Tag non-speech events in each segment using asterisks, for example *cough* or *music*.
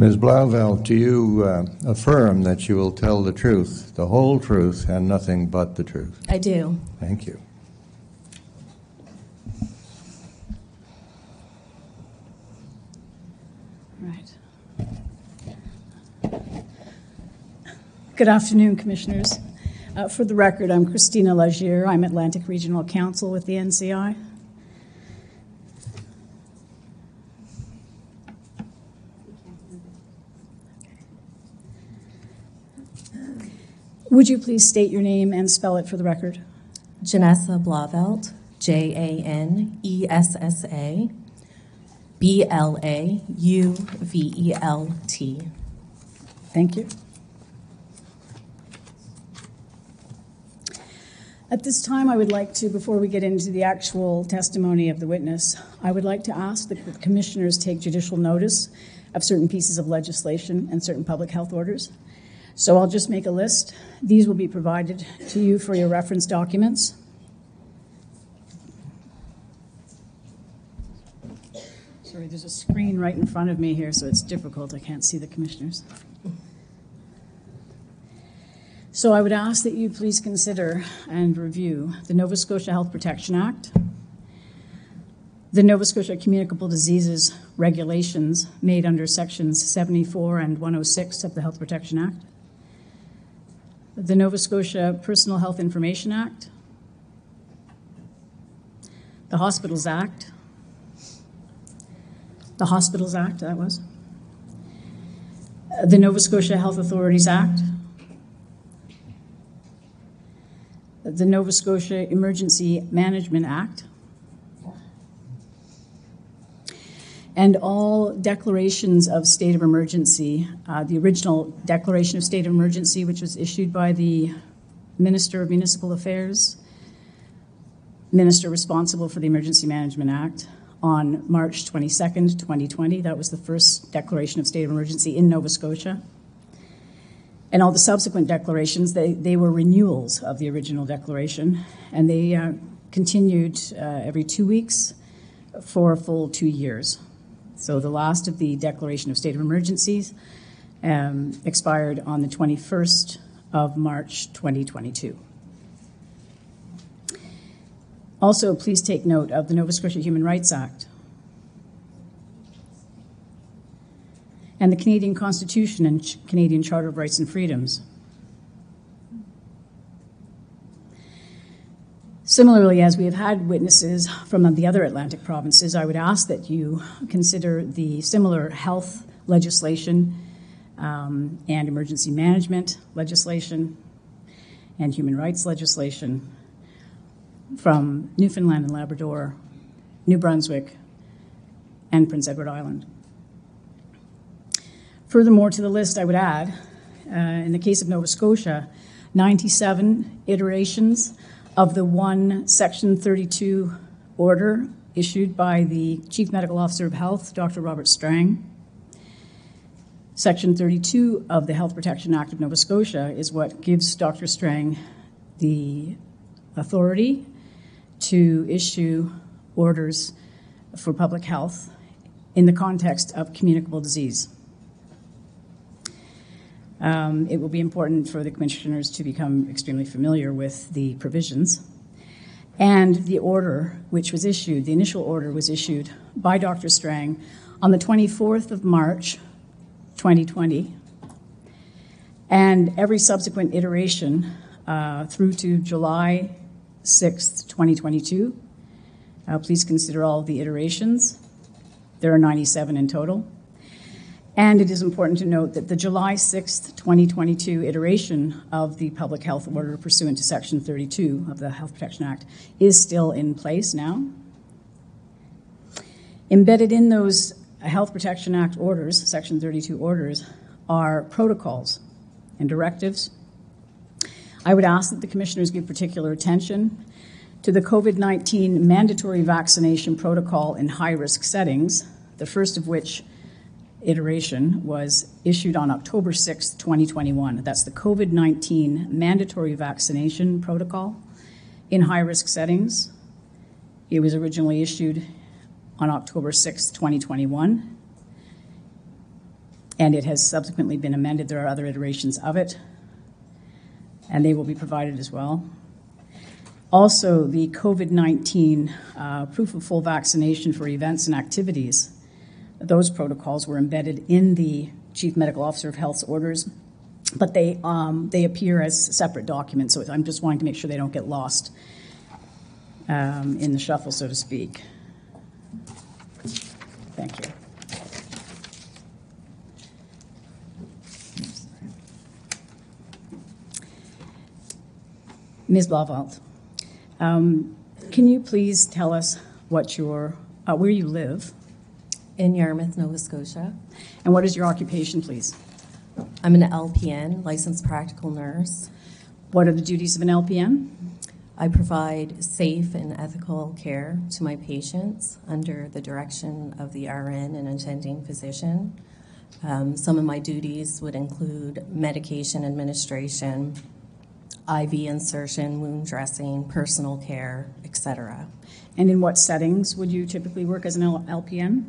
Ms. Blauvelt, do you uh, affirm that you will tell the truth, the whole truth, and nothing but the truth? I do. Thank you. Right. Good afternoon, Commissioners. Uh, For the record, I'm Christina Lagier. I'm Atlantic Regional Counsel with the NCI. Would you please state your name and spell it for the record? Janessa Blauvelt, J A N E S S A B L A U V E L T. Thank you. At this time, I would like to, before we get into the actual testimony of the witness, I would like to ask that the commissioners take judicial notice of certain pieces of legislation and certain public health orders. So I'll just make a list. These will be provided to you for your reference documents. Sorry, there's a screen right in front of me here, so it's difficult. I can't see the commissioners. So I would ask that you please consider and review the Nova Scotia Health Protection Act, the Nova Scotia Communicable Diseases Regulations made under Sections 74 and 106 of the Health Protection Act, the Nova Scotia Personal Health Information Act, the Hospitals Act, the Hospitals Act, that was, the Nova Scotia Health Authorities Act, the Nova Scotia Emergency Management Act, and all declarations of state of emergency. Uh, the original declaration of state of emergency, which was issued by the Minister of Municipal Affairs, minister responsible for the Emergency Management Act, on March 22nd, 2020. That was the first declaration of state of emergency in Nova Scotia. And all the subsequent declarations, they, they were renewals of the original declaration, and they uh, continued uh, every two weeks for a full two years. So the last of the declaration of state of emergencies um, expired on the 21st of March 2022. Also, please take note of the Nova Scotia Human Rights Act and the Canadian Constitution and Canadian Charter of Rights and Freedoms. Similarly, as we have had witnesses from the other Atlantic provinces, I would ask that you consider the similar health legislation um, and emergency management legislation and human rights legislation from Newfoundland and Labrador, New Brunswick, and Prince Edward Island. Furthermore, to the list, I would add, uh, in the case of Nova Scotia, 97 iterations of the one Section 32 order issued by the Chief Medical Officer of Health, Dr. Robert Strang. Section 32 of the Health Protection Act of Nova Scotia is what gives Dr. Strang the authority to issue orders for public health in the context of communicable disease. Um, it will be important for the commissioners to become extremely familiar with the provisions. And the order which was issued, the initial order was issued by Dr. Strang on the 24th of March, 2020. And every subsequent iteration uh, through to July 6th, 2022. Uh, please consider all the iterations. There are 97 in total. And it is important to note that the July 6th, 2022 iteration of the public health order pursuant to Section 32 of the Health Protection Act is still in place now. Embedded in those Health Protection Act orders, Section 32 orders, are protocols and directives. I would ask that the commissioners give particular attention to the COVID 19 mandatory vaccination protocol in high risk settings, the first of which iteration was issued on October 6, 2021. That's the COVID 19 mandatory vaccination protocol in high risk settings. It was originally issued on October 6, 2021. and it has subsequently been amended. There are other iterations of it, and they will be provided as well. Also, the COVID 19 uh, proof of full vaccination for events and activities, those protocols were embedded in the Chief Medical Officer of Health's orders, but they, um, they appear as separate documents, so I'm just wanting to make sure they don't get lost um, in the shuffle, so to speak. Thank you. Ms. Blauvelt, um, can you please tell us what your, uh, where you live, In Yarmouth, Nova Scotia. and what is your occupation, please? I'm an LPN, licensed practical nurse. What are the duties of an LPN? I provide safe and ethical care to my patients under the direction of the RN and attending physician. Um, some of my duties would include medication administration, IV insertion, wound dressing, personal care, etc. And in what settings would you typically work as an L- LPN?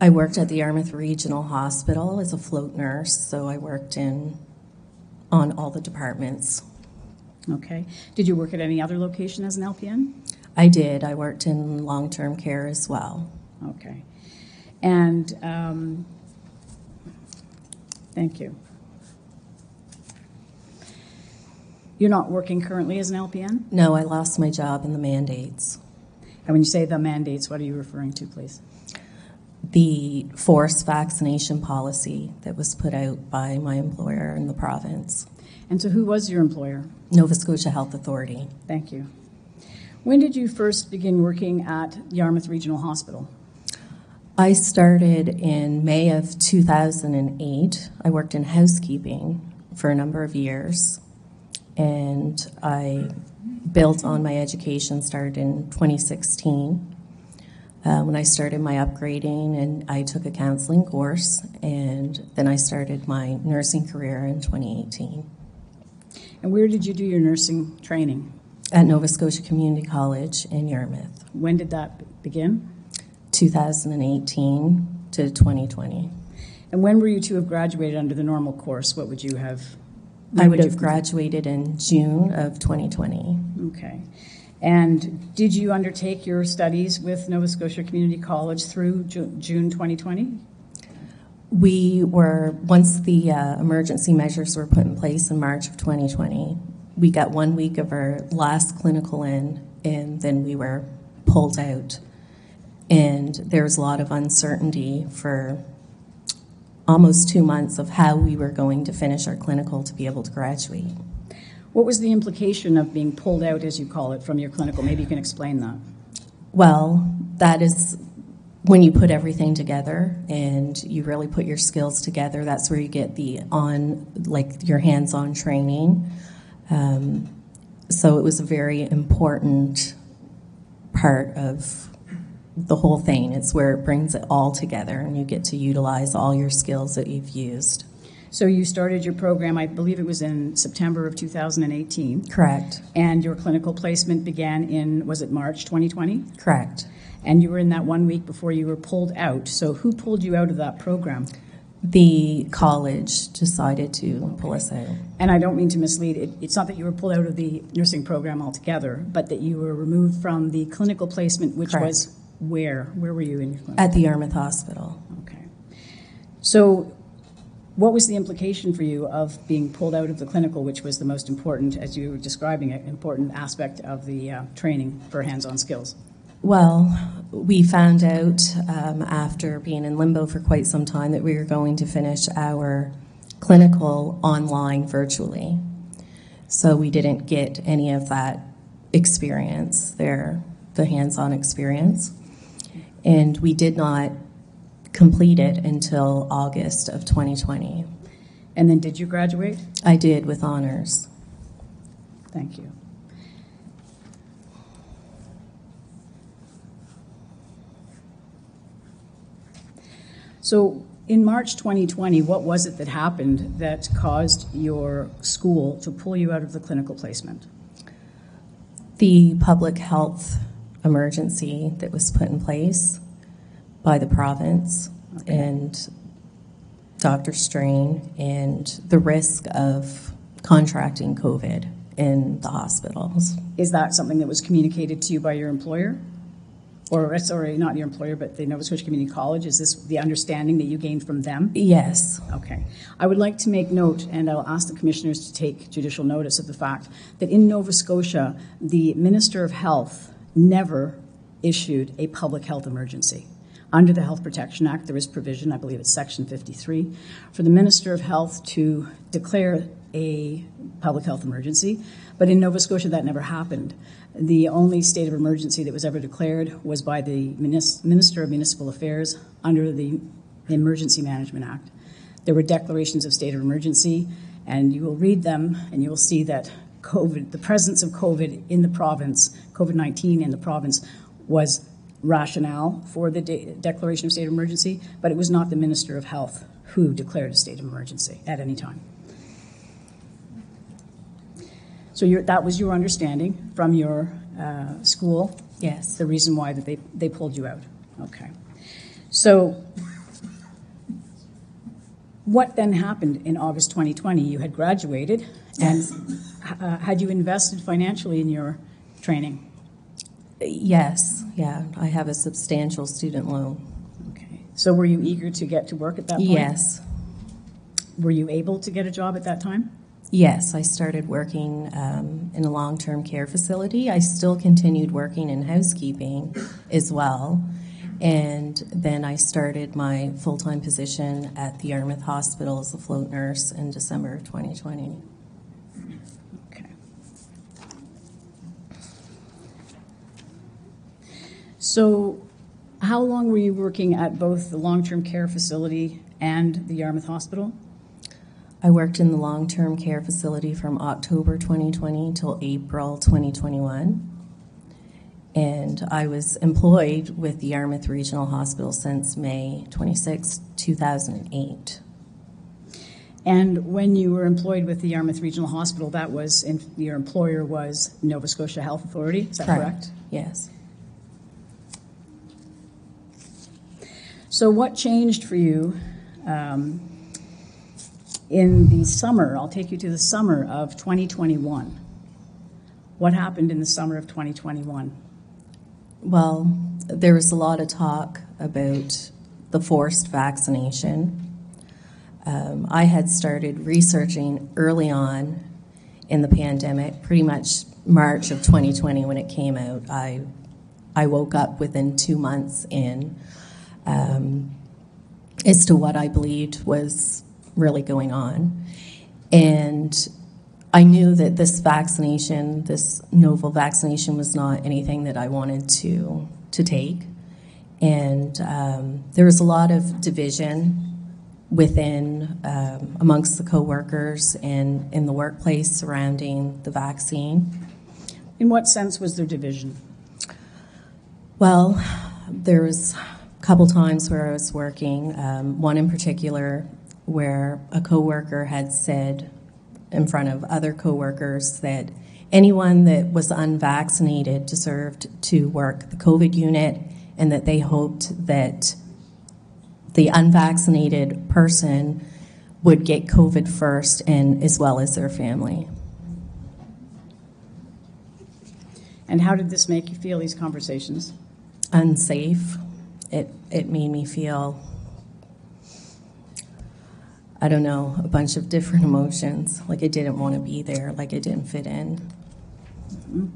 I worked at the Yarmouth Regional Hospital as a float nurse, so I worked in on all the departments. Okay. Did you work at any other location as an LPN? I did. I worked in long-term care as well. Okay. And, um, thank you. You're not working currently as an LPN? No, I lost my job in the mandates. And when you say the mandates, what are you referring to, please? The forced vaccination policy that was put out by my employer in the province, And so who was your employer? Nova Scotia Health Authority. Thank you. When did you first begin working at Yarmouth Regional Hospital? I started in May of 2008. I worked in housekeeping for a number of years, and I built on my education, started in 2016. Uh, when I started my upgrading, and I took a counseling course, and then I started my nursing career in 2018 And where did you do your nursing training? at Nova Scotia Community College in Yarmouth, When did that begin? 2018 to 2020. And when were you to have graduated under the normal course? What would you have? I would have graduated in June of 2020. Okay. And did you undertake your studies with Nova Scotia Community College through Ju- June 2020? We were, once the uh, emergency measures were put in place in March of 2020, we got one week of our last clinical in, and then we were pulled out. And there was a lot of uncertainty for almost two months of how we were going to finish our clinical to be able to graduate. What was the implication of being pulled out, as you call it, from your clinical? Maybe you can explain that. Well, that is when you put everything together and you really put your skills together. That's where you get the on, like your hands on training. Um, so it was a very important part of the whole thing. It's where it brings it all together and you get to utilize all your skills that you've used. So you started your program, I believe it was in September of 2018, Correct. and your clinical placement began in, was it March 2020? Correct. And you were in that one week before you were pulled out. So who pulled you out of that program? The college decided to pull us out. And I don't mean to mislead, it, it's not that you were pulled out of the nursing program altogether, but that you were removed from the clinical placement, which Correct. was where? Where were you in your clinic? At the Yarmouth Hospital. Okay. So what was the implication for you of being pulled out of the clinical, which was the most important, as you were describing it, important aspect of the uh, training for hands-on skills? Well, we found out um, after being in limbo for quite some time that we were going to finish our clinical online virtually. So we didn't get any of that experience there, the hands on experience. And we did not complete it until August of 2020. And then did you graduate? I did with honors. Thank you. So in March 2020, what was it that happened that caused your school to pull you out of the clinical placement? the public health emergency that was put in place by the province and Dr. Strang and the risk of contracting COVID in the hospitals. Is that something that was communicated to you by your employer? Or, sorry, not your employer, but the Nova Scotia Community College? Is this the understanding that you gained from them? Yes, Okay. I would like to make note, and I'll ask the commissioners to take judicial notice of the fact that in Nova Scotia, the Minister of Health never issued a public health emergency. Under the Health Protection Act, there is provision, I believe it's Section 53, for the Minister of Health to declare a public health emergency, but in Nova Scotia, that never happened. The only state of emergency that was ever declared was by the Minister of Municipal Affairs under the Emergency Management Act. There were declarations of state of emergency, and you will read them, and you will see that COVID, the presence of COVID in the province, COVID 19 in the province, was rationale for the de- declaration of state of emergency, but it was not the Minister of Health who declared a state of emergency at any time. So your, that was your understanding from your uh, school yes. the reason why that they, they pulled you out. Okay. So what then happened in August 2020? You had graduated, and uh, had you invested financially in your training? Yes, yeah. I have a substantial student loan. Okay. So were you eager to get to work at that point? Yes, Were you able to get a job at that time? yes. I started working um, in a long term care facility. I still continued working in housekeeping as well. And then I started my full time position at the Yarmouth Hospital as a float nurse in December of 2020. So, how long were you working at both the long-term care facility and the Yarmouth Hospital? I worked in the long term care facility from October 2020 till April 2021. And I was employed with the Yarmouth Regional Hospital since May 26, 2008. And when you were employed with the Yarmouth Regional Hospital, that was, in, your employer was Nova Scotia Health Authority, is that correct? Yes. So, what changed for you um, in the summer? I'll take you to the summer of 2021. What happened in the summer of 2021? Well, there was a lot of talk about the forced vaccination. Um, I had started researching early on in the pandemic, pretty much March of 2020 when it came out. I, I woke up within two months in um, as to what I believed was really going on. And I knew that this vaccination, this novel vaccination, was not anything that I wanted to to take, and um, there was a lot of division within um, amongst the coworkers and in the workplace surrounding the vaccine. In what sense was there division? Well, there was couple times where I was working. Um, one in particular where a coworker had said in front of other coworkers that anyone that was unvaccinated deserved to work the COVID unit, and that they hoped that the unvaccinated person would get COVID first, and as well as their family. And how did this make you feel, these conversations? unsafe. It it made me feel I don't know, a bunch of different emotions. Like I didn't want to be there, like I didn't fit in. Mm-hmm.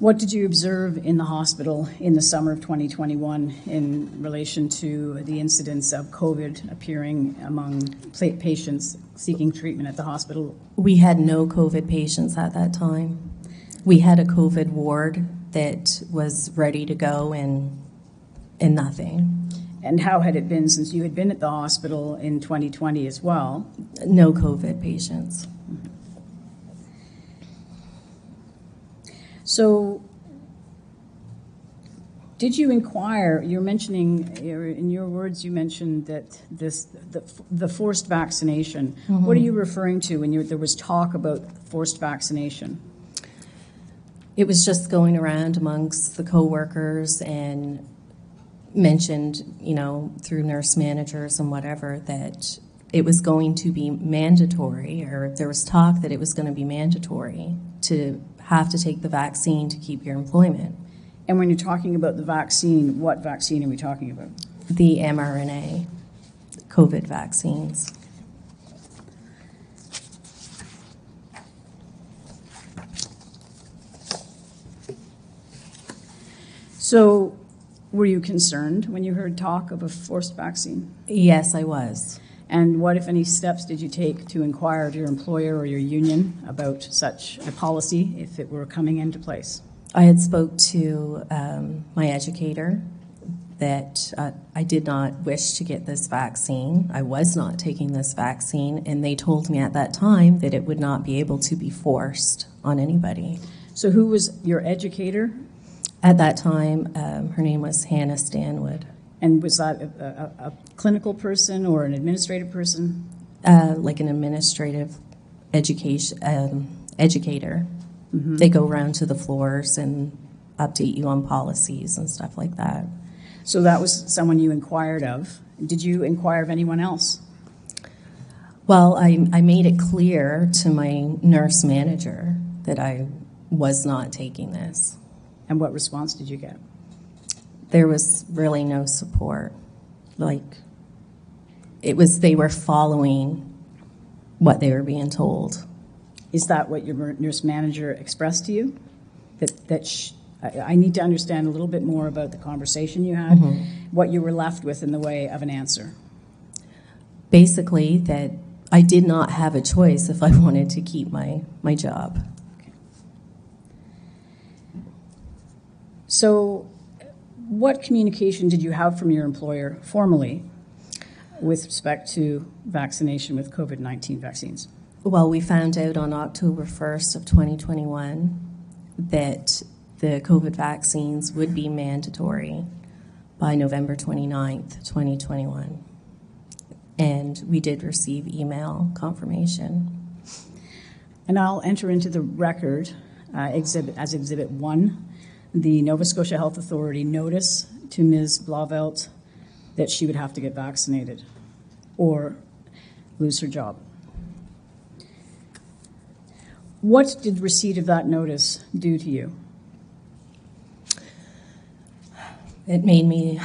What did you observe in the hospital in the summer of 2021 in relation to the incidence of COVID appearing among patients seeking treatment at the hospital? We had no COVID patients at that time. We had a COVID ward that was ready to go and and nothing. And how had it been since you had been at the hospital in 2020 as well? No COVID patients. Mm-hmm. So, did you inquire? You're mentioning, in your words, you mentioned that this the, the forced vaccination. Mm-hmm. What are you referring to when you, there was talk about forced vaccination? It was just going around amongst the coworkers and mentioned, you know, through nurse managers and whatever, that it was going to be mandatory, or there was talk that it was going to be mandatory to have to take the vaccine to keep your employment. And when you're talking about the vaccine, what vaccine are we talking about? The mRNA COVID vaccines. So, were you concerned when you heard talk of a forced vaccine? Yes, I was. And what, if any, steps did you take to inquire of your employer or your union about such a policy if it were coming into place? I had spoke to um, my educator that uh, I did not wish to get this vaccine. I was not taking this vaccine, and they told me at that time that it would not be able to be forced on anybody. So, who was your educator? At that time, um, her name was Hannah Stanwood, And was that a, a, a clinical person or an administrative person? uh, like an administrative education um, educator. They go around to the floors and update you on policies and stuff like that. So, that was someone you inquired of. Did you inquire of anyone else? Well, I, I made it clear to my nurse manager that I was not taking this. And what response did you get? There was really no support. Like, it was, they were following what they were being told. Is that what your nurse manager expressed to you? That, that sh- I, I need to understand a little bit more about the conversation you had, mm-hmm. what you were left with in the way of an answer. Basically, that I did not have a choice if I *laughs* wanted to keep my, my job. So, what communication did you have from your employer formally with respect to vaccination with COVID 19 vaccines? Well, we found out on October 1st of 2021 that the COVID vaccines would be mandatory by November 29th, 2021. And we did receive email confirmation. And I'll enter into the record uh, exhibit, as Exhibit 1 the Nova Scotia Health Authority notice to Ms. Blauvelt that she would have to get vaccinated or lose her job. What did receipt of that notice do to you? It made me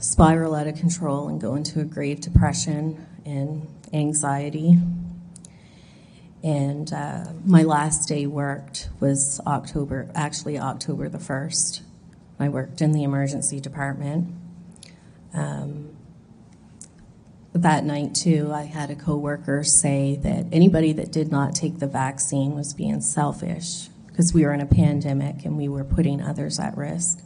spiral out of control and go into a grave depression and anxiety. And uh, my last day worked was October, actually October the 1st. I worked in the emergency department. Um, that night, too, I had a coworker say that anybody that did not take the vaccine was being selfish because we were in a pandemic and we were putting others at risk.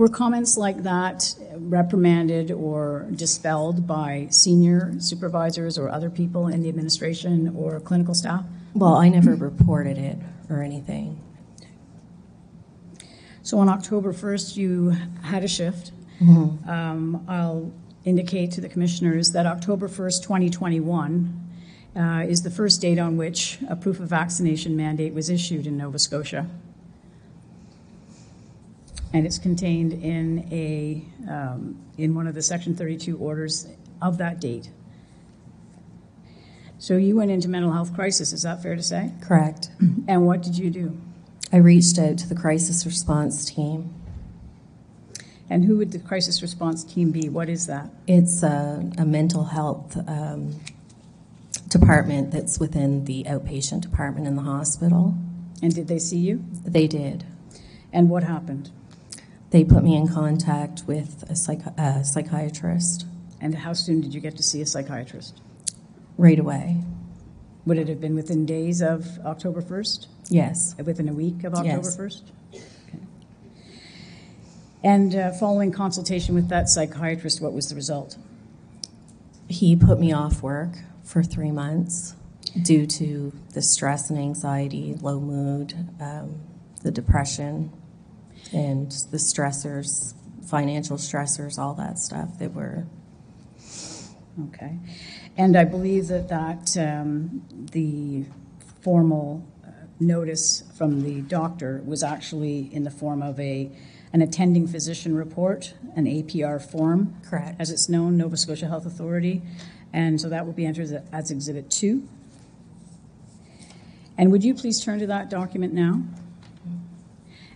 Were comments like that reprimanded or dispelled by senior supervisors or other people in the administration or clinical staff? Well, I never reported it or anything. So on October 1st, you had a shift. Um, I'll indicate to the commissioners that October 1st, 2021 uh, is the first date on which a proof of vaccination mandate was issued in Nova Scotia. And it's contained in a, um, in one of the Section 32 orders of that date. So you went into mental health crisis, is that fair to say? Correct. *clears throat* And what did you do? I reached out to the crisis response team. And who would the crisis response team be? What is that? It's a, a mental health um, department that's within the outpatient department in the hospital. And did they see you? They did. And what happened? They put me in contact with a, psych- a psychiatrist And how soon did you get to see a psychiatrist? right away. Would it have been within days of October 1st? Yes. Within a week of October Yes. 1st? Okay. And uh, following consultation with that psychiatrist, what was the result? He put me off work for three months due to the stress and anxiety, low mood, um, the depression, and the stressors, financial stressors, all that stuff that were. Okay. And I believe that that, um, the formal uh, notice from the doctor was actually in the form of a an attending physician report, an APR form. Correct. As it's known, Nova Scotia Health Authority. And so that will be entered as Exhibit 2. And would you please turn to that document now?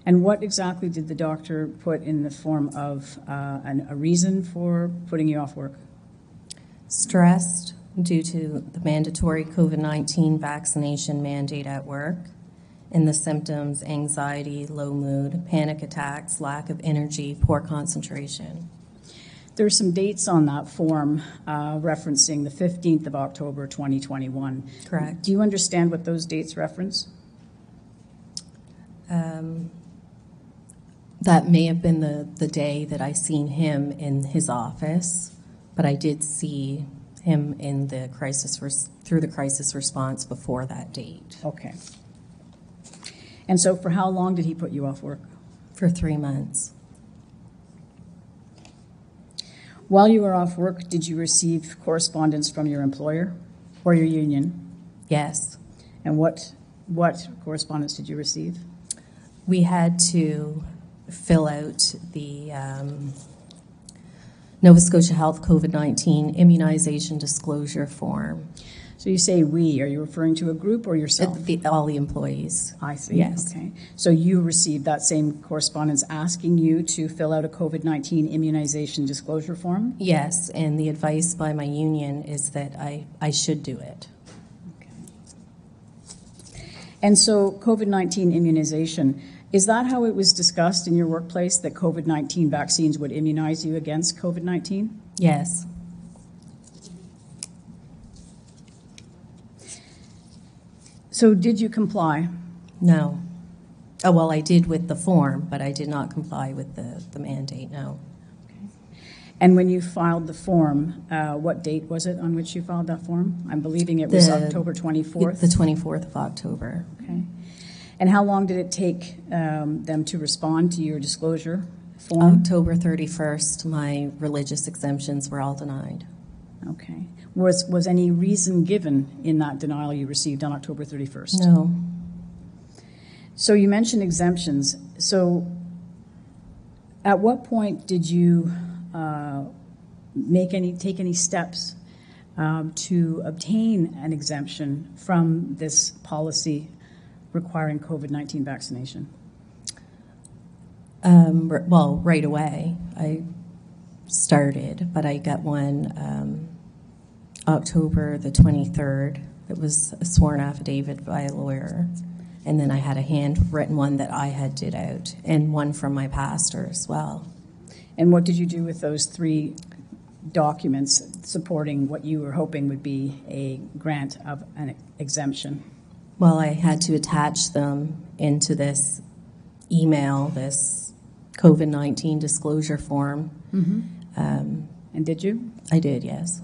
And what exactly did the doctor put in the form of uh, an- a reason for putting you off work? Stressed due to the mandatory COVID 19 vaccination mandate at work, and the symptoms anxiety, low mood, panic attacks, lack of energy, poor concentration. There are some dates on that form uh, referencing the 15th of October 2021. Correct. Do you understand what those dates reference? Um, that may have been the, the day that I seen him in his office, but I did see him in the crisis res- through the crisis response before that date Okay. And so for how long did he put you off work? for three months. While you were off work, did you receive correspondence from your employer or your union? Yes, And what, what correspondence did you receive? we had to fill out the um, Nova Scotia Health COVID 19 immunization disclosure form. So you say "we," are you referring to a group or yourself? The, all the employees. I see. Yes. Okay. So you received that same correspondence asking you to fill out a COVID-19 immunization disclosure form? Yes, and the advice by my union is that I, I should do it. Okay. And so COVID-19 immunization, is that how it was discussed in your workplace, that COVID-19 vaccines would immunize you against COVID-19? Yes. So did you comply? No. Oh, well, I did with the form, but I did not comply with the, the mandate, no. And when you filed the form, uh, what date was it on which you filed that form? I'm believing it was The- October 24th. The 24th of October. Okay. And how long did it take um, them to respond to your disclosure form? October 31st, my religious exemptions were all denied. Okay. Was, was any reason given in that denial you received on October 31st? No. So you mentioned exemptions. So at what point did you uh, make any, take any steps um, to obtain an exemption from this policy requiring COVID-19 vaccination? Um, well, right away, I started, but I got one um, October the 23rd. It was a sworn affidavit by a lawyer. And then I had a handwritten one that I had did out, and one from my pastor as well. And what did you do with those three documents supporting what you were hoping would be a grant of an exemption? Well, I had to attach them into this email, this COVID 19 disclosure form. Um, And did you? I did, yes.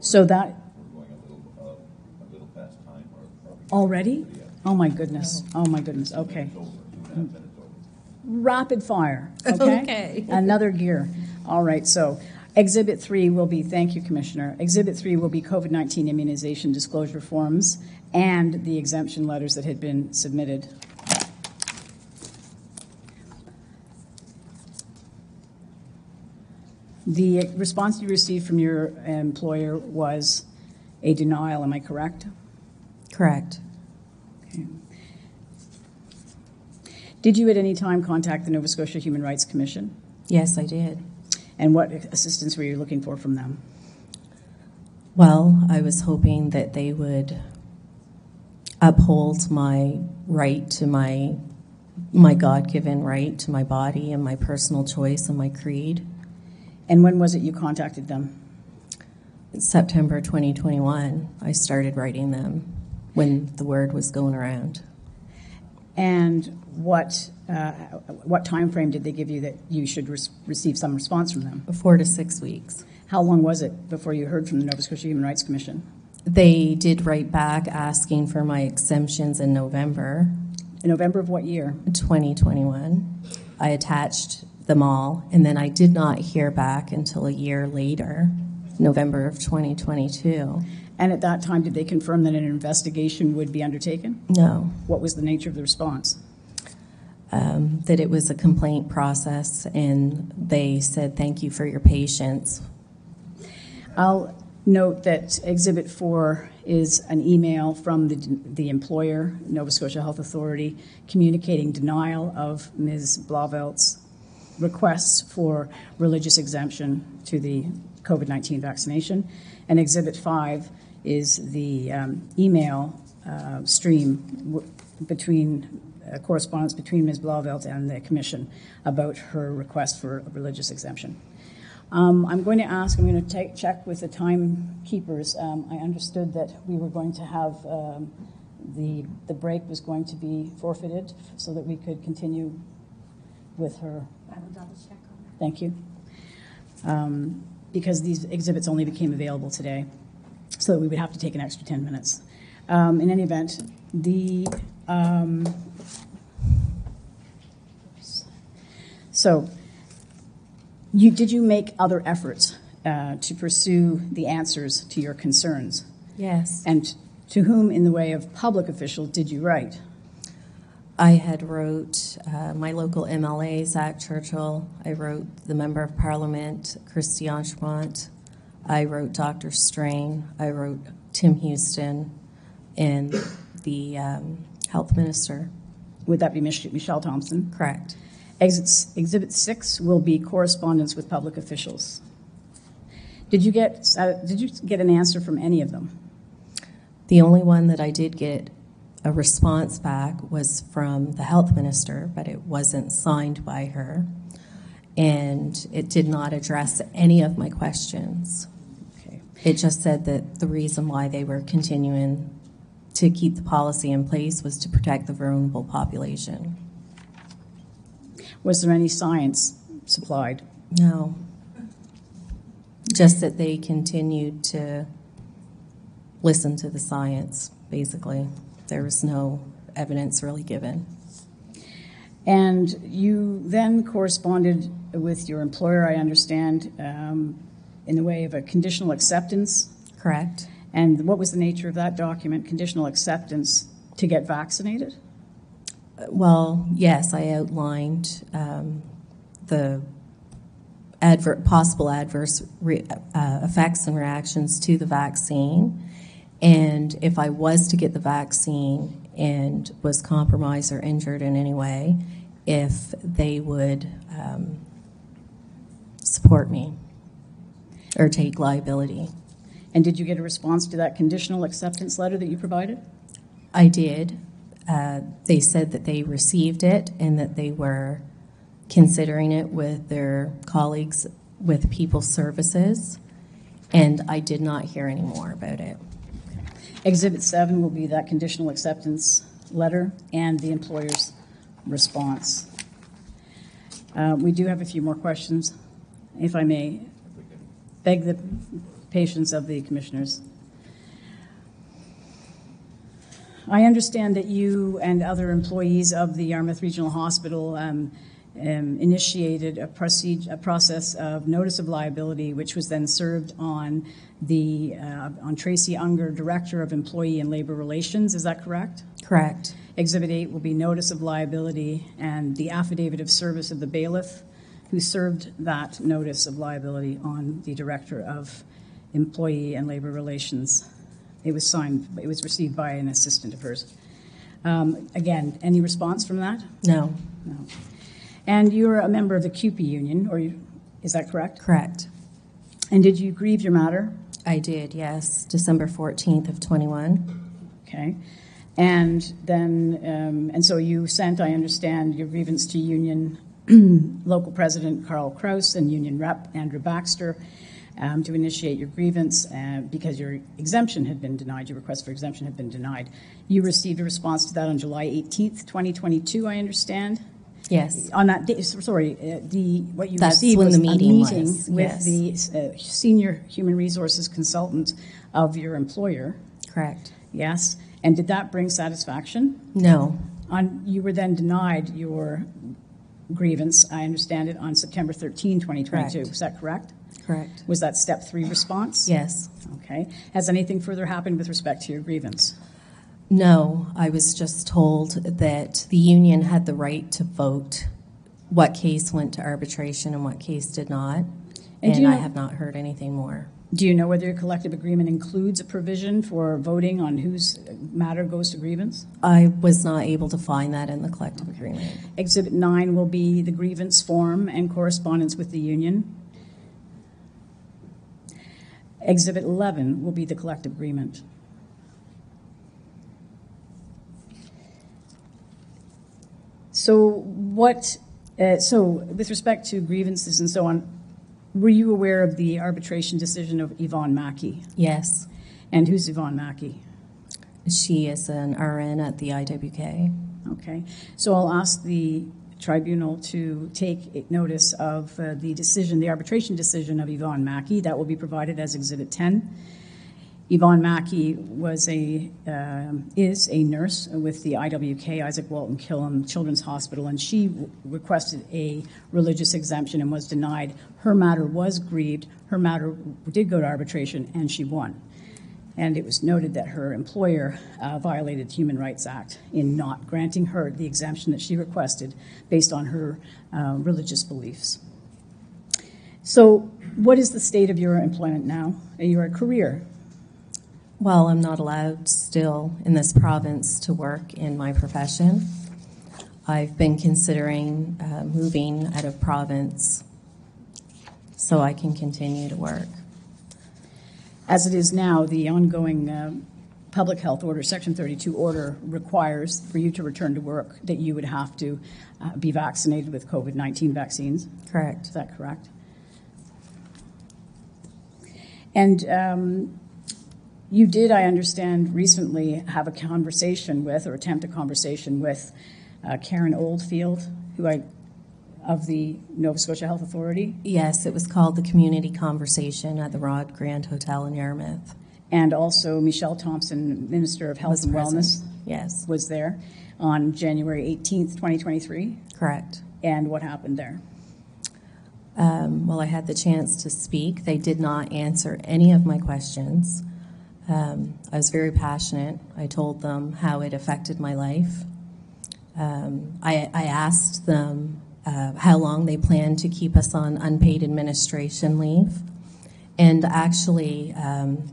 So that We're going a little, uh, a little past time, or probably already? Oh my goodness. Oh my goodness. Okay. over, two and a half minutes over. Rapid fire. Okay. *laughs* Okay. Another gear. All right. So Exhibit three will be, thank you, Commissioner. Exhibit three will be COVID 19 immunization disclosure forms and the exemption letters that had been submitted. The response you received from your employer was a denial, am I correct? Correct. Did you at any time contact the Nova Scotia Human Rights Commission? Yes, I did. And what assistance were you looking for from them? Well, I was hoping that they would uphold my right to my my God-given right to my body and my personal choice and my creed. And when was it you contacted them? September 2021, I started writing them when the word was going around. And what, uh, what timeframe did they give you that you should receive some response from them? Four to six weeks. How long was it before you heard from the Nova Scotia Human Rights Commission? They did write back asking for my exemptions in November In November of what year? 2021. I attached them all, and then I did not hear back until a year later. November of 2022. And at that time, did they confirm that an investigation would be undertaken? No, What was the nature of the response? Um, that it was a complaint process, and they said, thank you for your patience. I'll note that Exhibit 4 is an email from the, the employer, Nova Scotia Health Authority, communicating denial of Ms. Blauvelt's requests for religious exemption to the COVID-19 vaccination. And Exhibit 5 is the um, email uh, stream w- between, correspondence between Ms. Blauvelt and the commission about her request for a religious exemption. Um, I'm going to ask, I'm going to take, check with the timekeepers. Um, I understood that we were going to have, um, the, the break was going to be forfeited so that we could continue with her. I will double check on that. Thank you. Um, Because these exhibits only became available today, so we would have to take an extra 10 minutes. Um, In any event, the, um, so, you, did you make other efforts uh, to pursue the answers to your concerns? Yes. And to whom, in the way of public officials, did you write? I had wrote uh, my local MLA, Zach Churchill. I wrote the Member of Parliament, Chris d'Entremont. I wrote Dr. Strang. I wrote Tim Houston and the um, Health Minister. Would that be Mich- Michelle Thompson? Correct. Exits, exhibit six will be correspondence with public officials. Did you get, uh, did you get an answer from any of them? The only one that I did get a response back was from the Health Minister, but it wasn't signed by her. And it did not address any of my questions. Okay. It just said that the reason why they were continuing to keep the policy in place was to protect the vulnerable population. Was there any science supplied? No. Just that they continued to listen to the science, basically. There was no evidence really given. And you then corresponded with your employer, I understand, um, in the way of a conditional acceptance. Correct? And what was the nature of that document, conditional acceptance to get vaccinated? Well, yes, I outlined um, the adver- possible adverse re- uh, effects and reactions to the vaccine. And if I was to get the vaccine and was compromised or injured in any way, if they would um, support me or take liability. And did you get a response to that conditional acceptance letter that you provided? I did. Uh, they said that they received it and that they were considering it with their colleagues with People Services, and I did not hear any more about it. Exhibit seven will be that conditional acceptance letter and the employer's response. Uh, We do have a few more questions, if I may beg the patience of the commissioners. I understand that you and other employees of the Yarmouth Regional Hospital um, um, initiated a a process of notice of liability, which was then served on the, uh, on Tracy Unger, Director of Employee and Labor Relations. Is that correct? Correct. Exhibit 8 will be notice of liability and the affidavit of service of the bailiff who served that notice of liability on the Director of Employee and Labor Relations. It was signed, it was received by an assistant of hers. Um, Again, any response from that? No. No. And you're a member of the CUPE union, or you, is that correct? Correct. And did you grieve your matter? I did, yes. December 14th of 21. Okay. And then, um, and so you sent, I understand, your grievance to union *clears throat* local president Carl Kraus and union rep Andrew Baxter um, to initiate your grievance uh, because your exemption had been denied, your request for exemption had been denied. You received a response to that on July 18th, 2022, I understand. Yes. On that day, sorry, uh, the, what you That's received was the meeting a meeting was, with yes. the uh, senior human resources consultant of your employer, Correct. yes? And did that bring satisfaction? No. On, you were then denied your grievance, I understand it, on September 13, 2022. Correct. Is that correct? Correct. Was that step three response? Yes. Okay. Has anything further happened with respect to your grievance? No, I was just told that the union had the right to vote what case went to arbitration and what case did not. And And, I know- have not heard anything more. Do you know whether your collective agreement includes a provision for voting on whose matter goes to grievance? I was not able to find that in the collective agreement. Exhibit 9 will be the grievance form and correspondence with the union. Exhibit 11 will be the collective agreement. So what, uh, so with respect to grievances and so on, were you aware of the arbitration decision of Yvonne Mackey? Yes, And who's Yvonne Mackey? she is an RN at the IWK. Okay, so I'll ask the tribunal to take notice of uh, the decision, the arbitration decision of Yvonne Mackey. That will be provided as Exhibit 10. Yvonne Mackey was a, um, is a nurse with the IWK, Izaak Walton Killam Children's Hospital, and she w- requested a religious exemption and was denied. Her matter was grieved, her matter did go to arbitration, and she won. And it was noted that her employer uh, violated the Human Rights Act in not granting her the exemption that she requested based on her uh, religious beliefs. So, what is the state of your employment now, your career? Well, I'm not allowed still in this province to work in my profession. I've been considering uh, moving out of province so I can continue to work. As it is now, the ongoing uh, public health order, Section 32 order, requires for you to return to work that you would have to uh, be vaccinated with COVID 19 vaccines. Correct. Is that correct? And um, you did, I understand, recently have a conversation with, or attempt a conversation with, uh, Karen Oldfield, who I, of the Nova Scotia Health Authority, Yes, it was called the Community Conversation at the Rodd Grand Hotel in Yarmouth. and also Michelle Thompson, Minister of Health Was and present. Wellness, Yes, was there on January 18th, 2023. correct. And what happened there? Um, well, I had the chance to speak. They did not answer any of my questions. Um, I was very passionate. I told them how it affected my life. Um, I, I asked them uh, how long they plan to keep us on unpaid administration leave. And actually, um,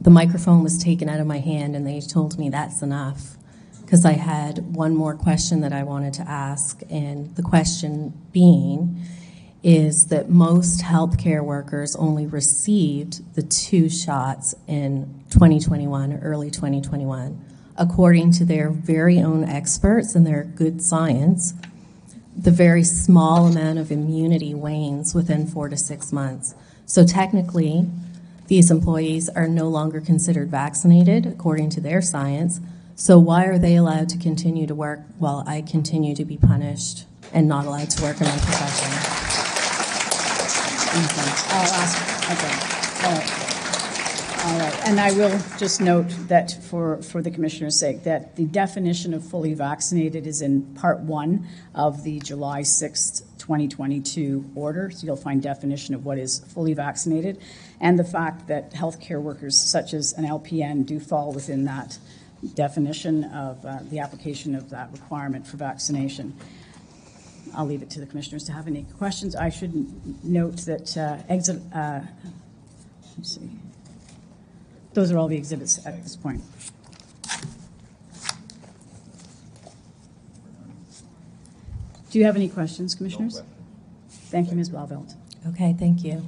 the microphone was taken out of my hand, and they told me that's enough. Because I had one more question that I wanted to ask, and the question being is that most healthcare workers only received the two shots in 2021, early 2021. According to their very own experts and their good science, the very small amount of immunity wanes within four to six months. So technically, these employees are no longer considered vaccinated according to their science. So why are they allowed to continue to work while I continue to be punished and not allowed to work in my profession? I'll ask, all right. And I will just note that for, for the commissioner's sake, that the definition of fully vaccinated is in part one of the July 6th, 2022 order. So you'll find definition of what is fully vaccinated, and the fact that healthcare workers such as an LPN do fall within that definition of uh, the application of that requirement for vaccination. I'll leave it to the commissioners to have any questions. I should note that uh, exit, uh, let's see. Those are all the exhibits at this point. Do you have any questions, No commissioners? question. Thank you, Ms. Blauvelt. Okay, thank you.